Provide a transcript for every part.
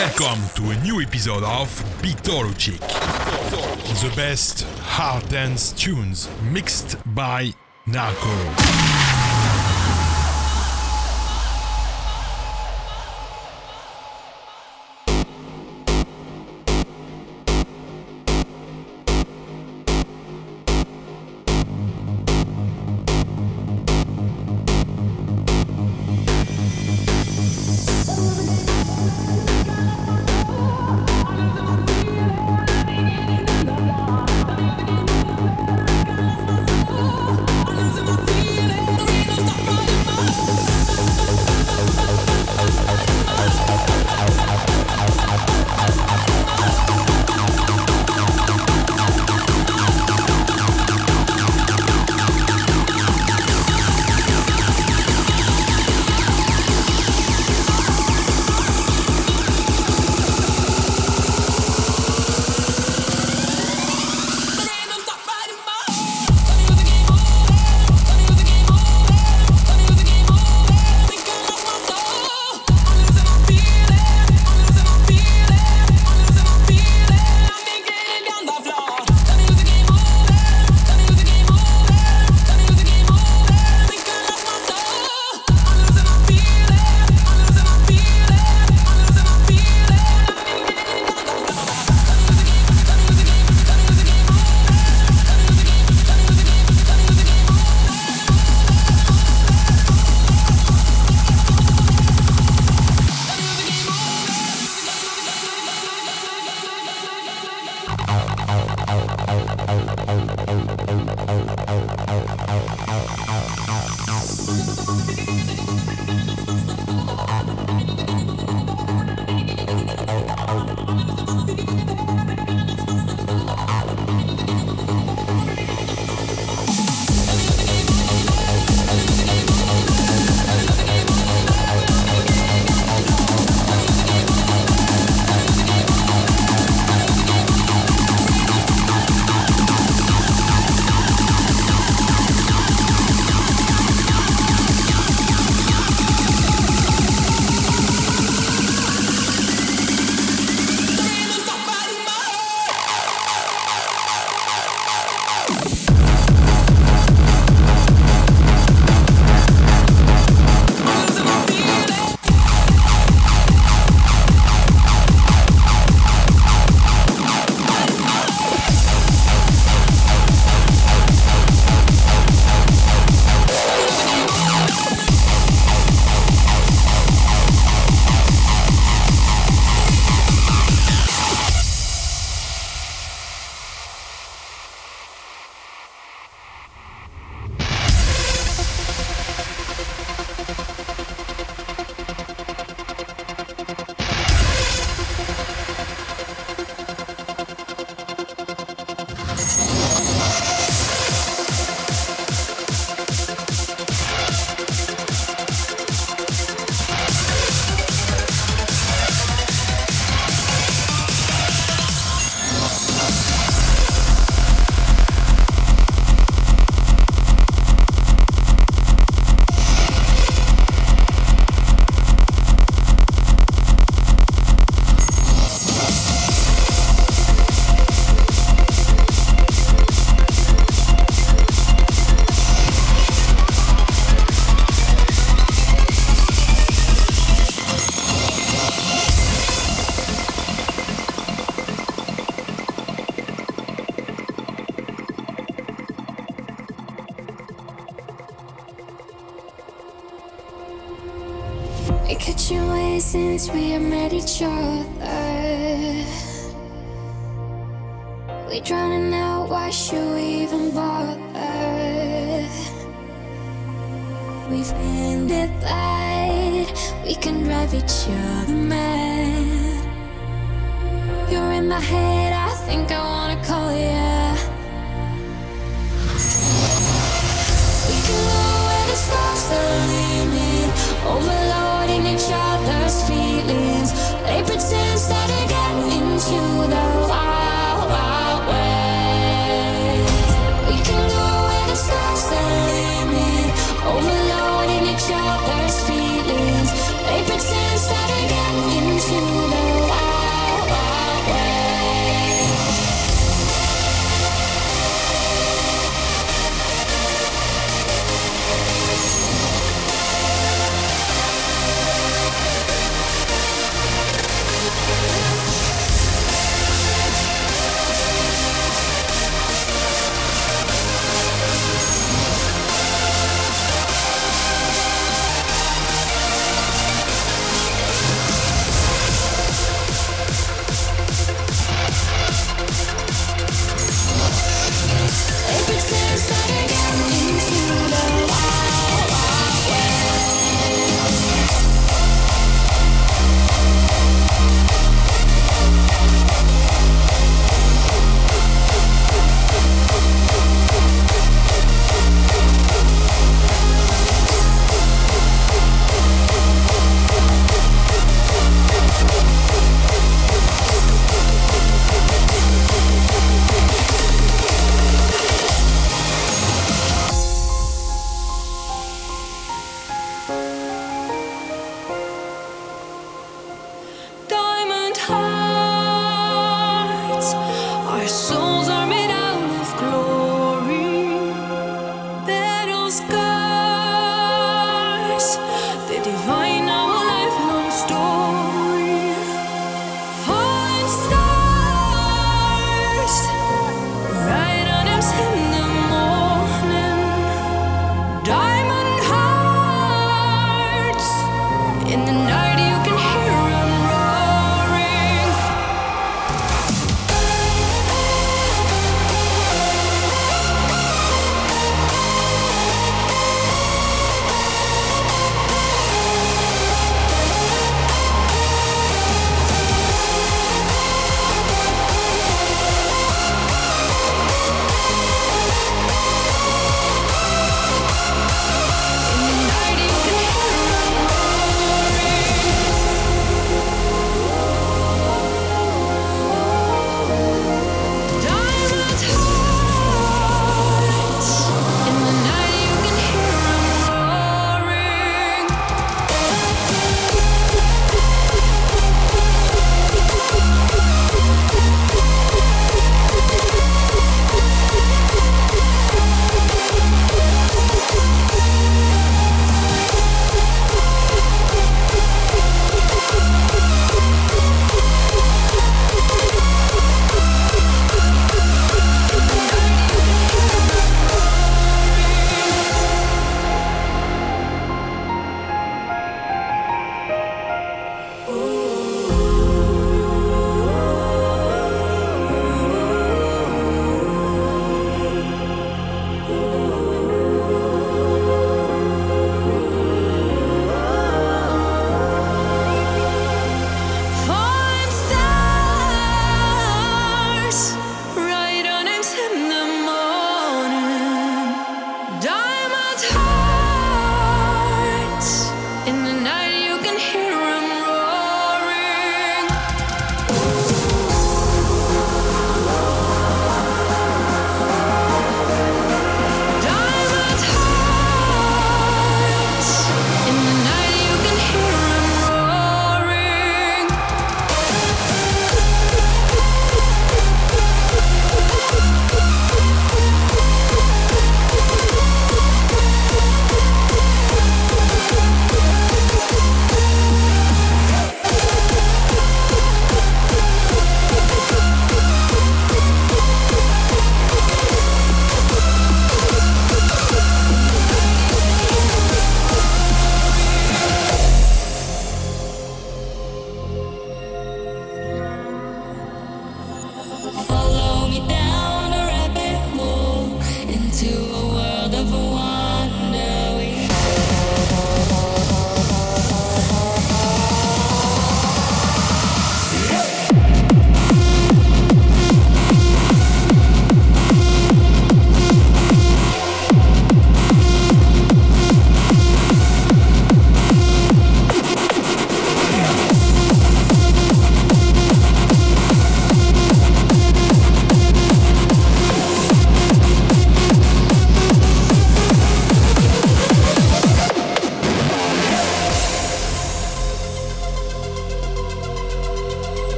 Welcome to a new episode of Beatologiq. The best hard dance tunes mixed by Narko. They pretend that I get into the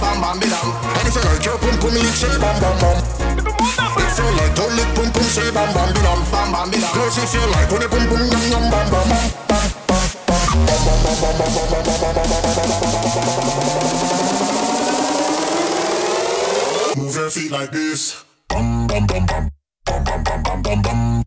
bam bam bidam. And if you like your pum pum, lick say bam bam bam. If you like to lick pum pum, say bam bam bidam, bam bam bidam. Girls, if you like when you pum pum, yum yum, bam bam bam bam bam bam bam bam bam bam bam bam bam bam bam bam bam Move your feet like this. Bum bum bum bum bum bum bum bum bum.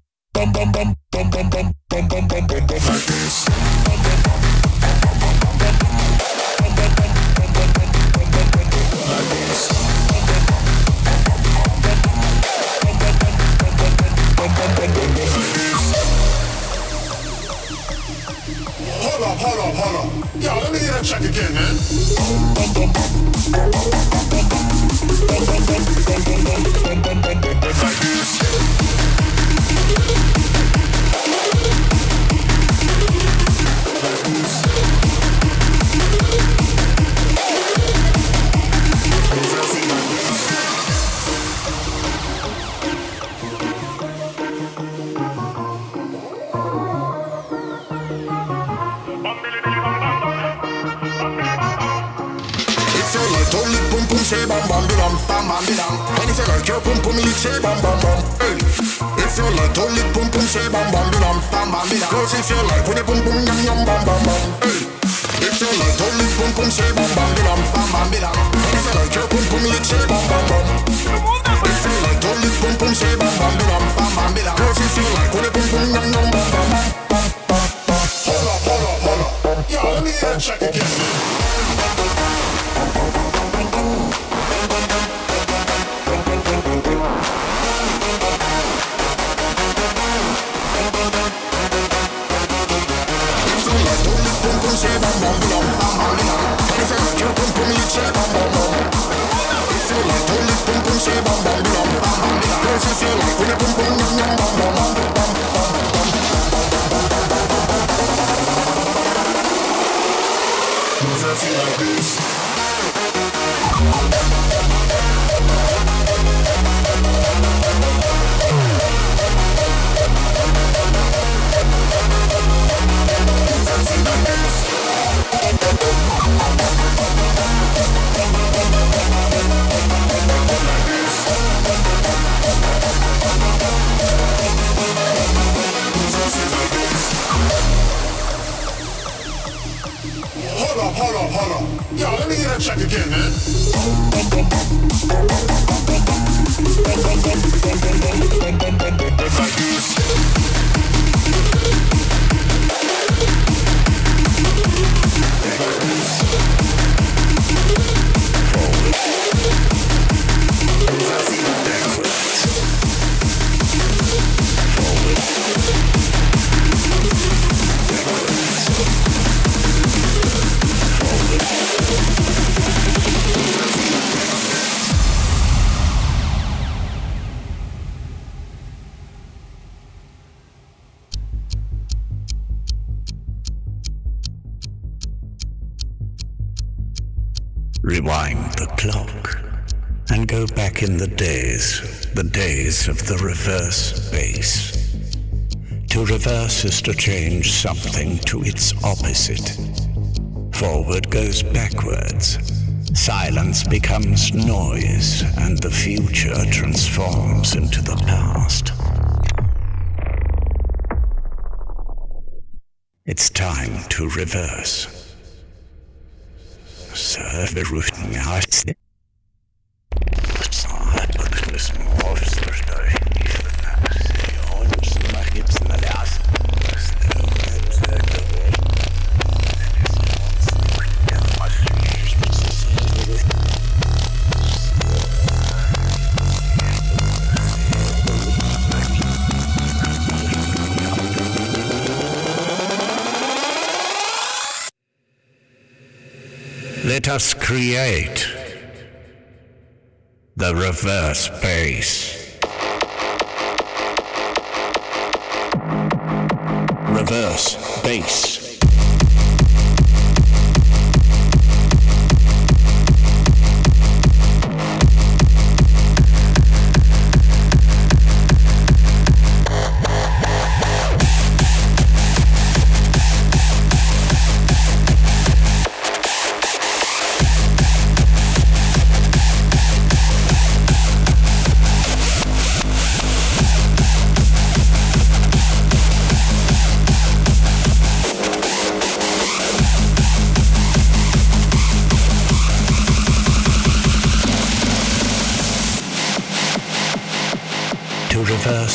of the reverse bass. To reverse is to change something to its opposite. Forward goes backwards. Silence becomes noise, and the future transforms into the past. It's time to reverse. Serve create the reverse bass. Reverse bass.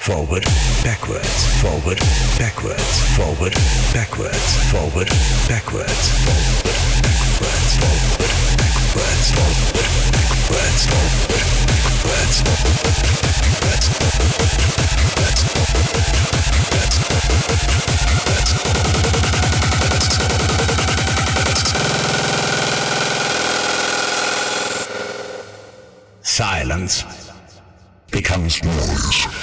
Forward, backwards. Forward, backwards. Forward, backwards. Forward, backwards. Forward, backwards. Forward, backwards. Forward, backwards. Forward, backwards. Forward, backwards. Silence becomes noise.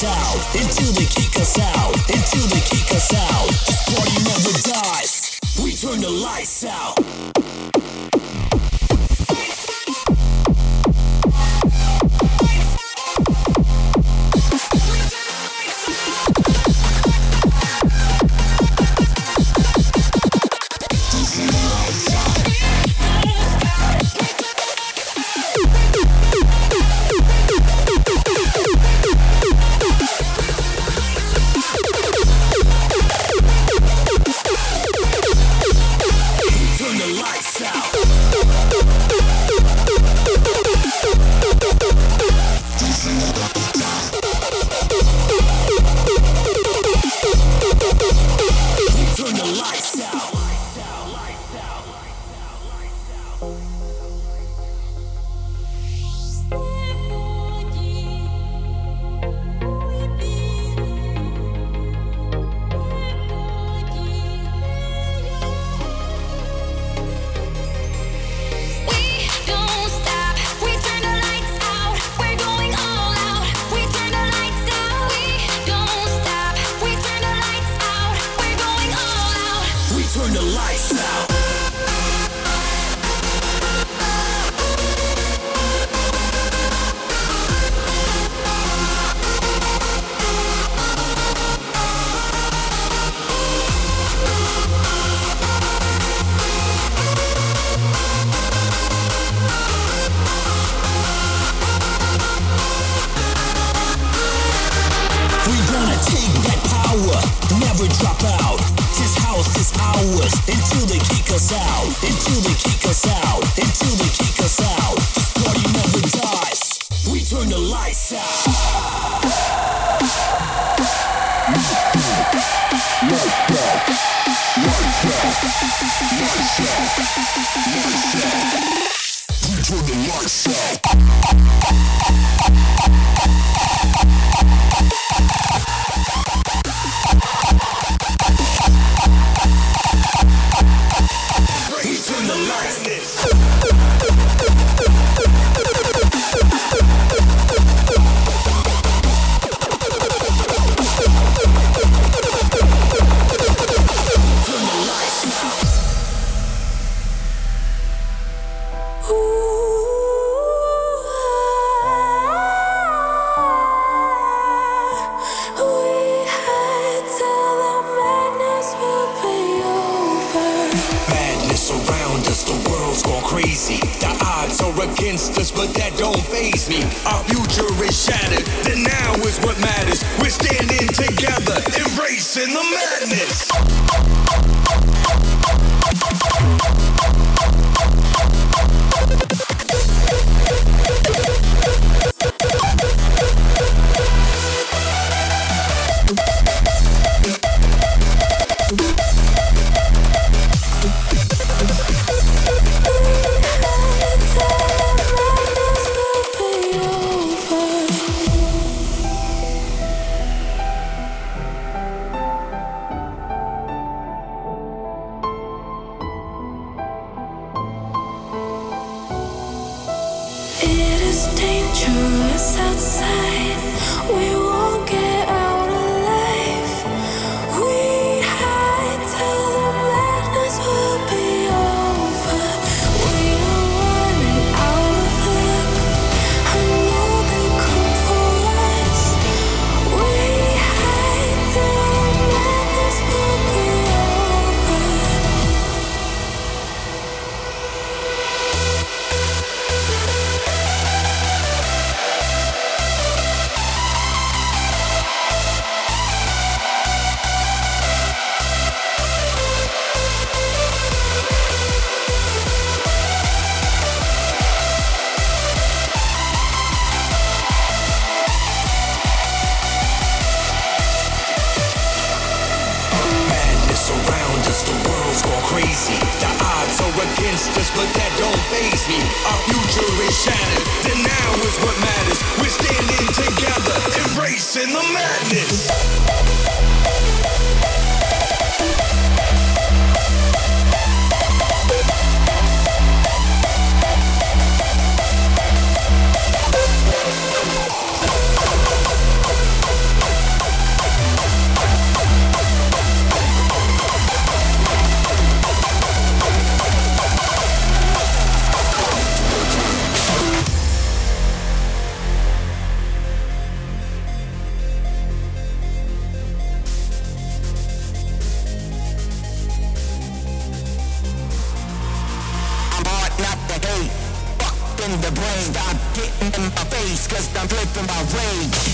Until they kick us out. Until they kick us out. This party never dies. We turn the lights out. never drop out. This house is ours until they kick us out. Until they kick us out. Until they kick us out. This party never dies. We turn the lights out. Lights out. Lights out. Lights out. dangerous outside. We I'm my rage.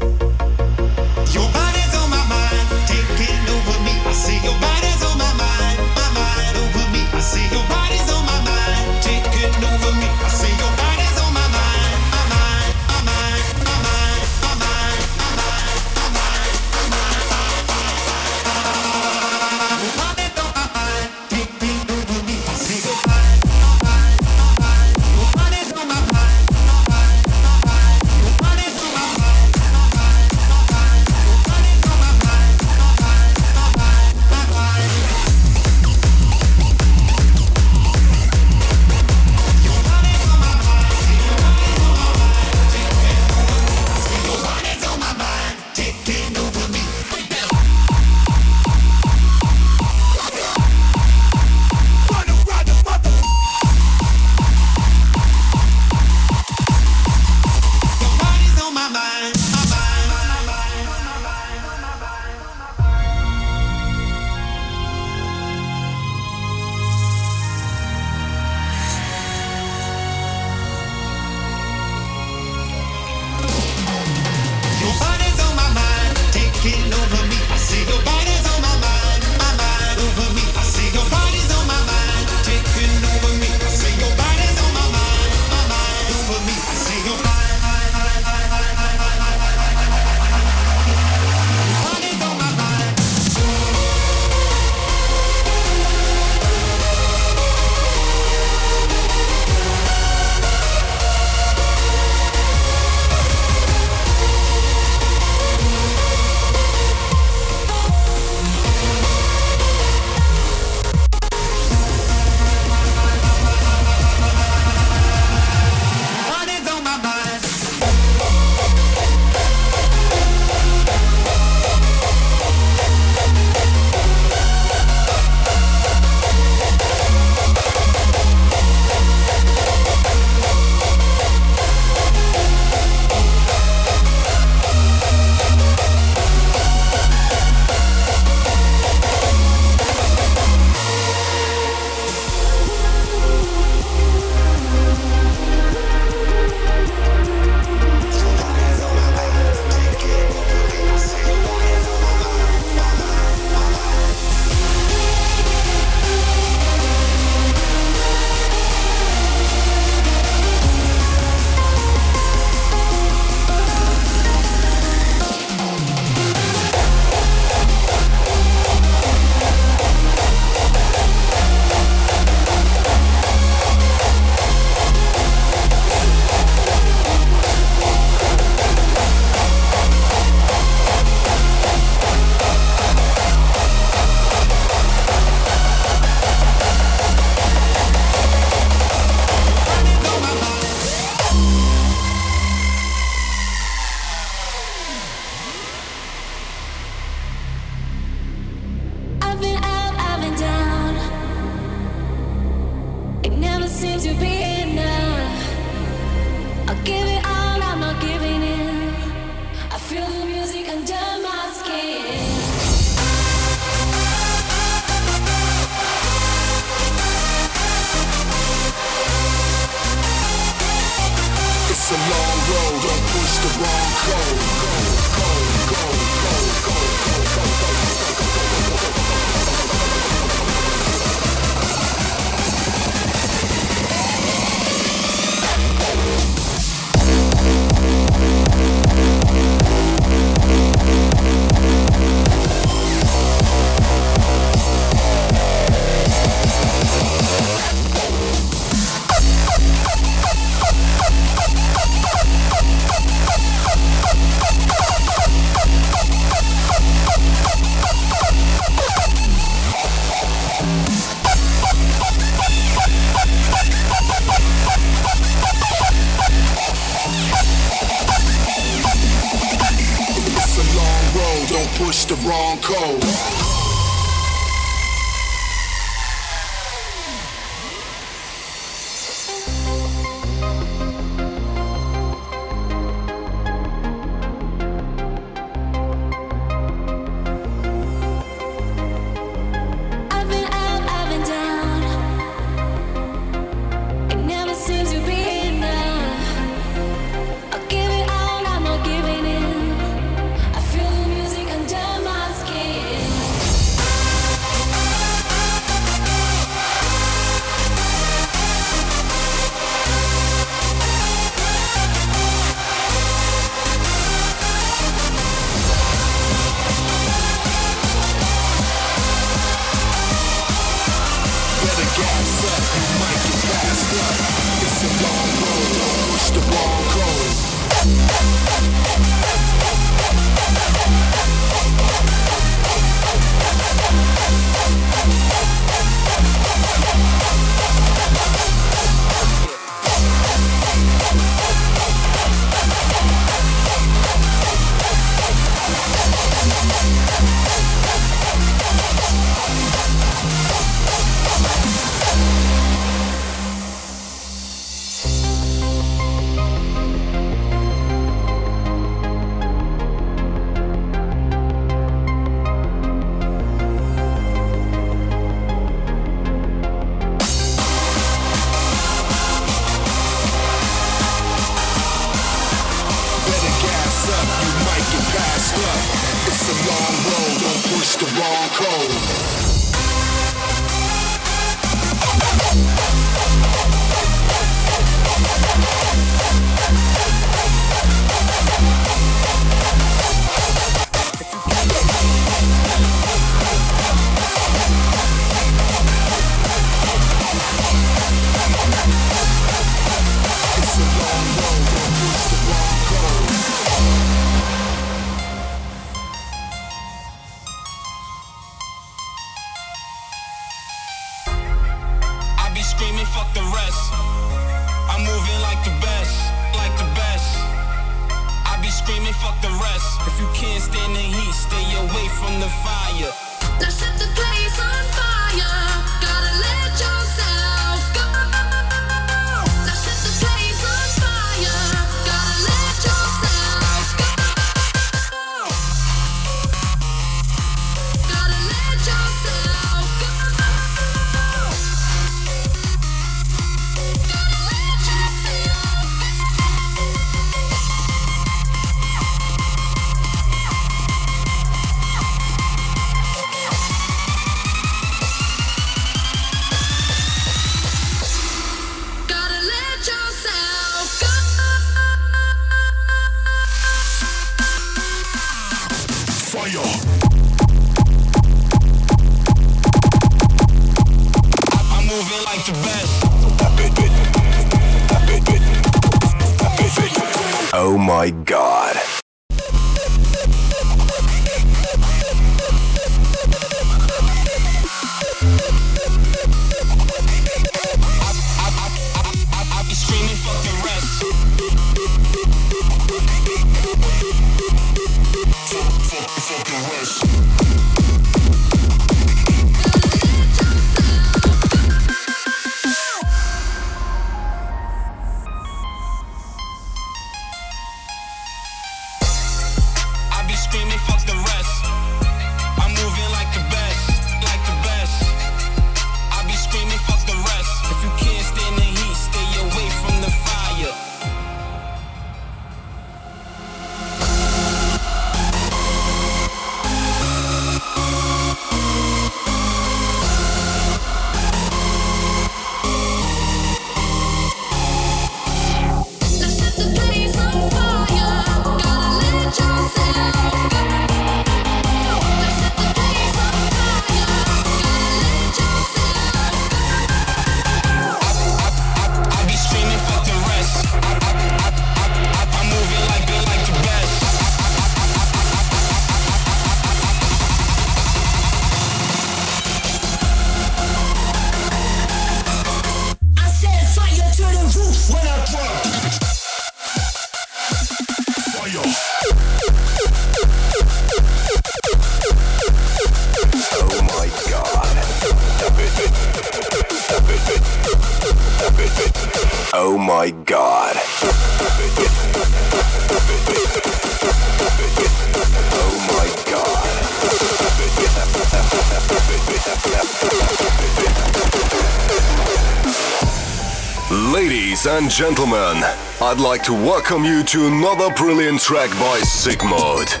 And gentlemen, I'd like to welcome you to another brilliant track by Sickmode.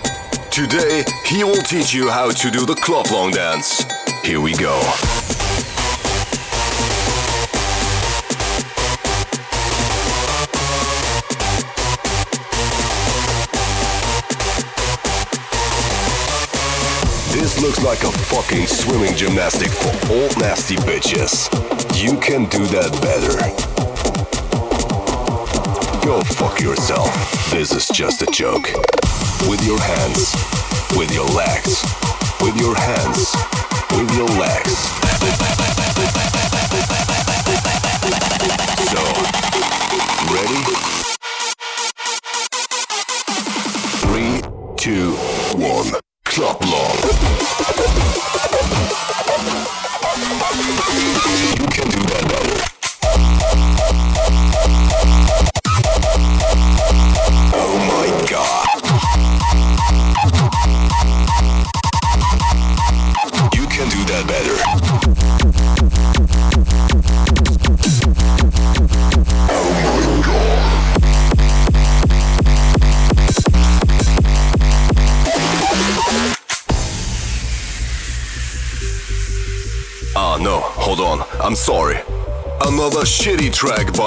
Today, he will teach you how to do the Klaplongen dance. Here we go. This looks like a fucking swimming gymnastic for old nasty bitches. You can do that better. Go fuck yourself. This is just a joke. With your hands, with your legs, with your hands, with your legs.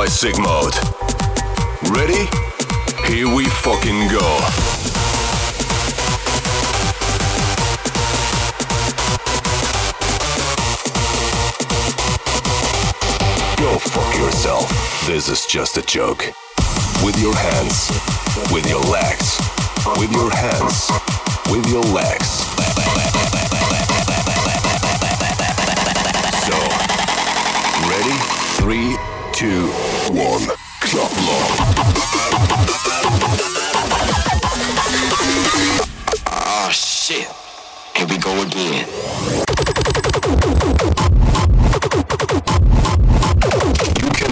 By Sickmode. Ready? Here we fucking go. Go fuck yourself. This is just a joke. With your hands, with your legs, with your hands, with your legs. So, ready? Three, two, one. Club. Oh shit. Here we go again. You can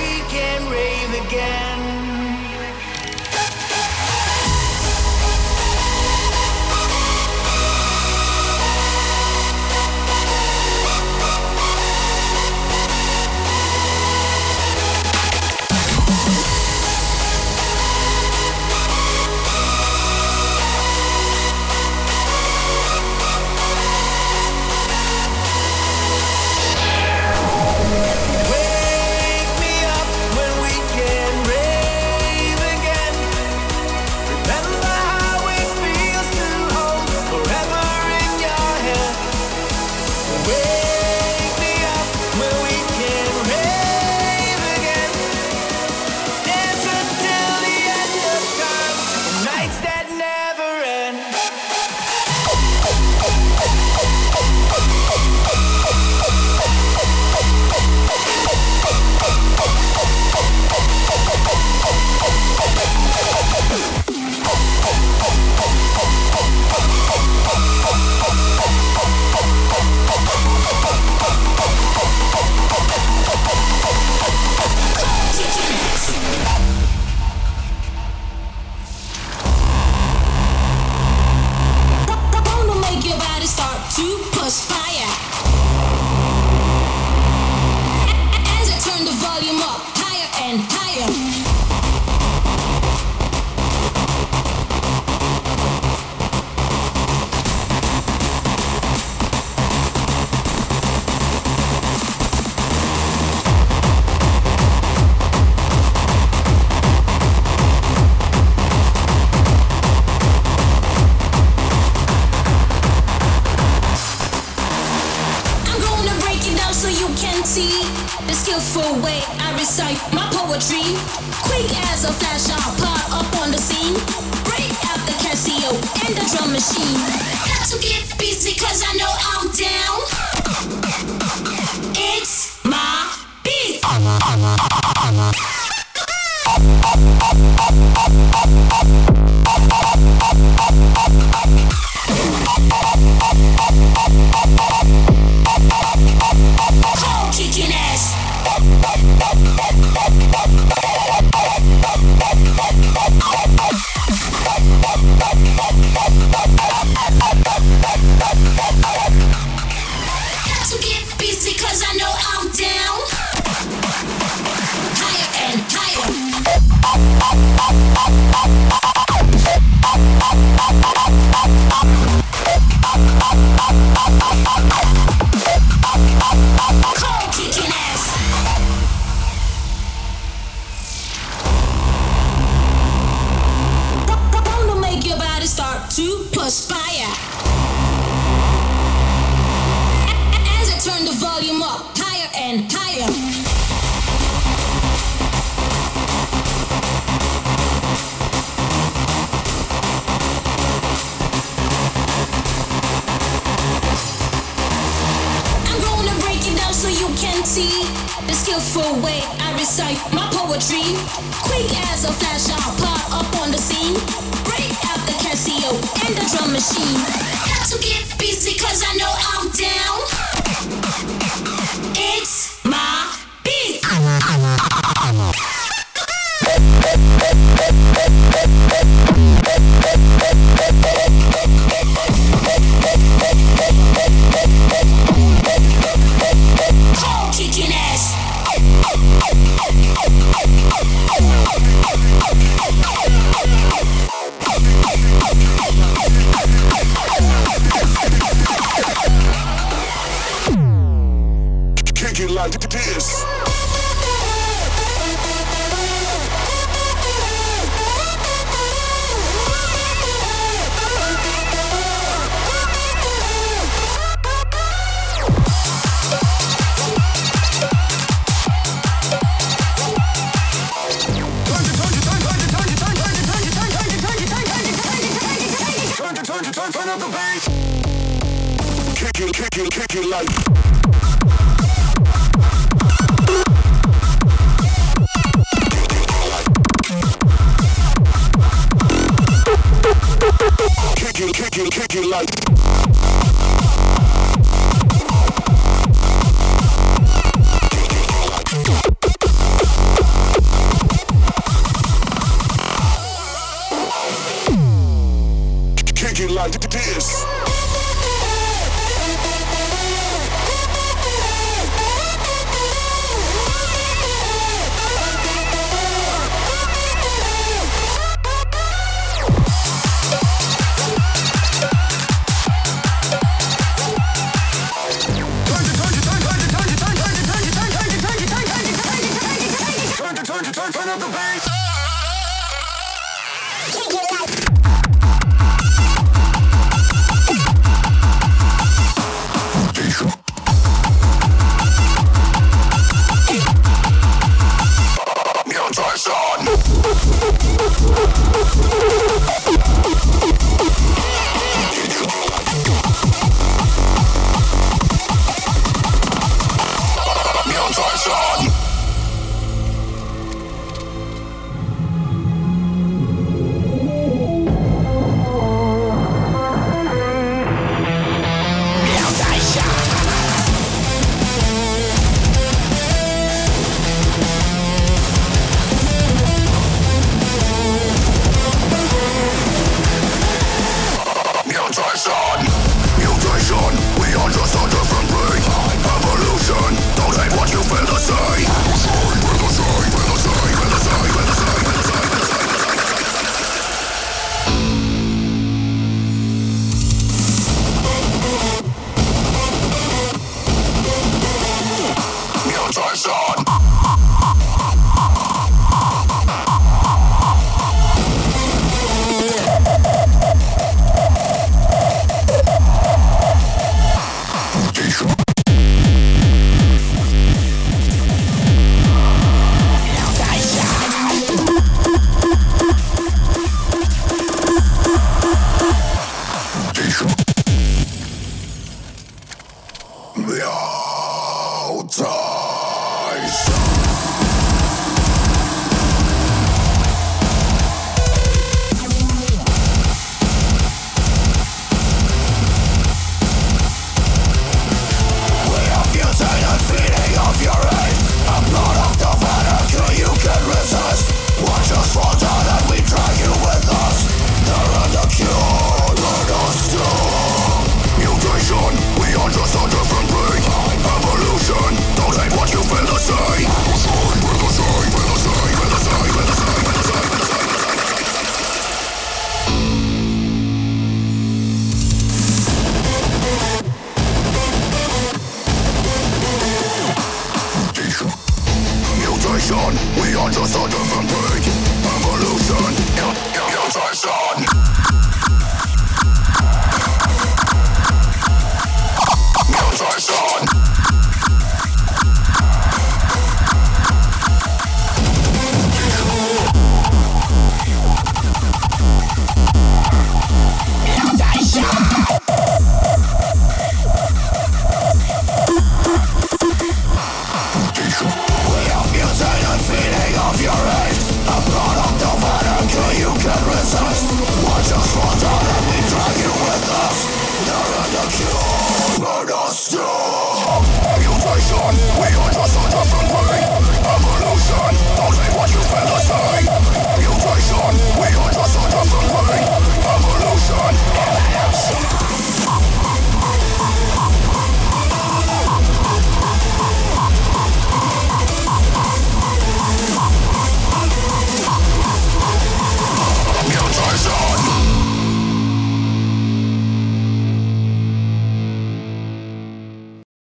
Quick as a flash, I pop up on the scene. Out the Casio and the drum machine. Got to get busy, cause I know I'm down.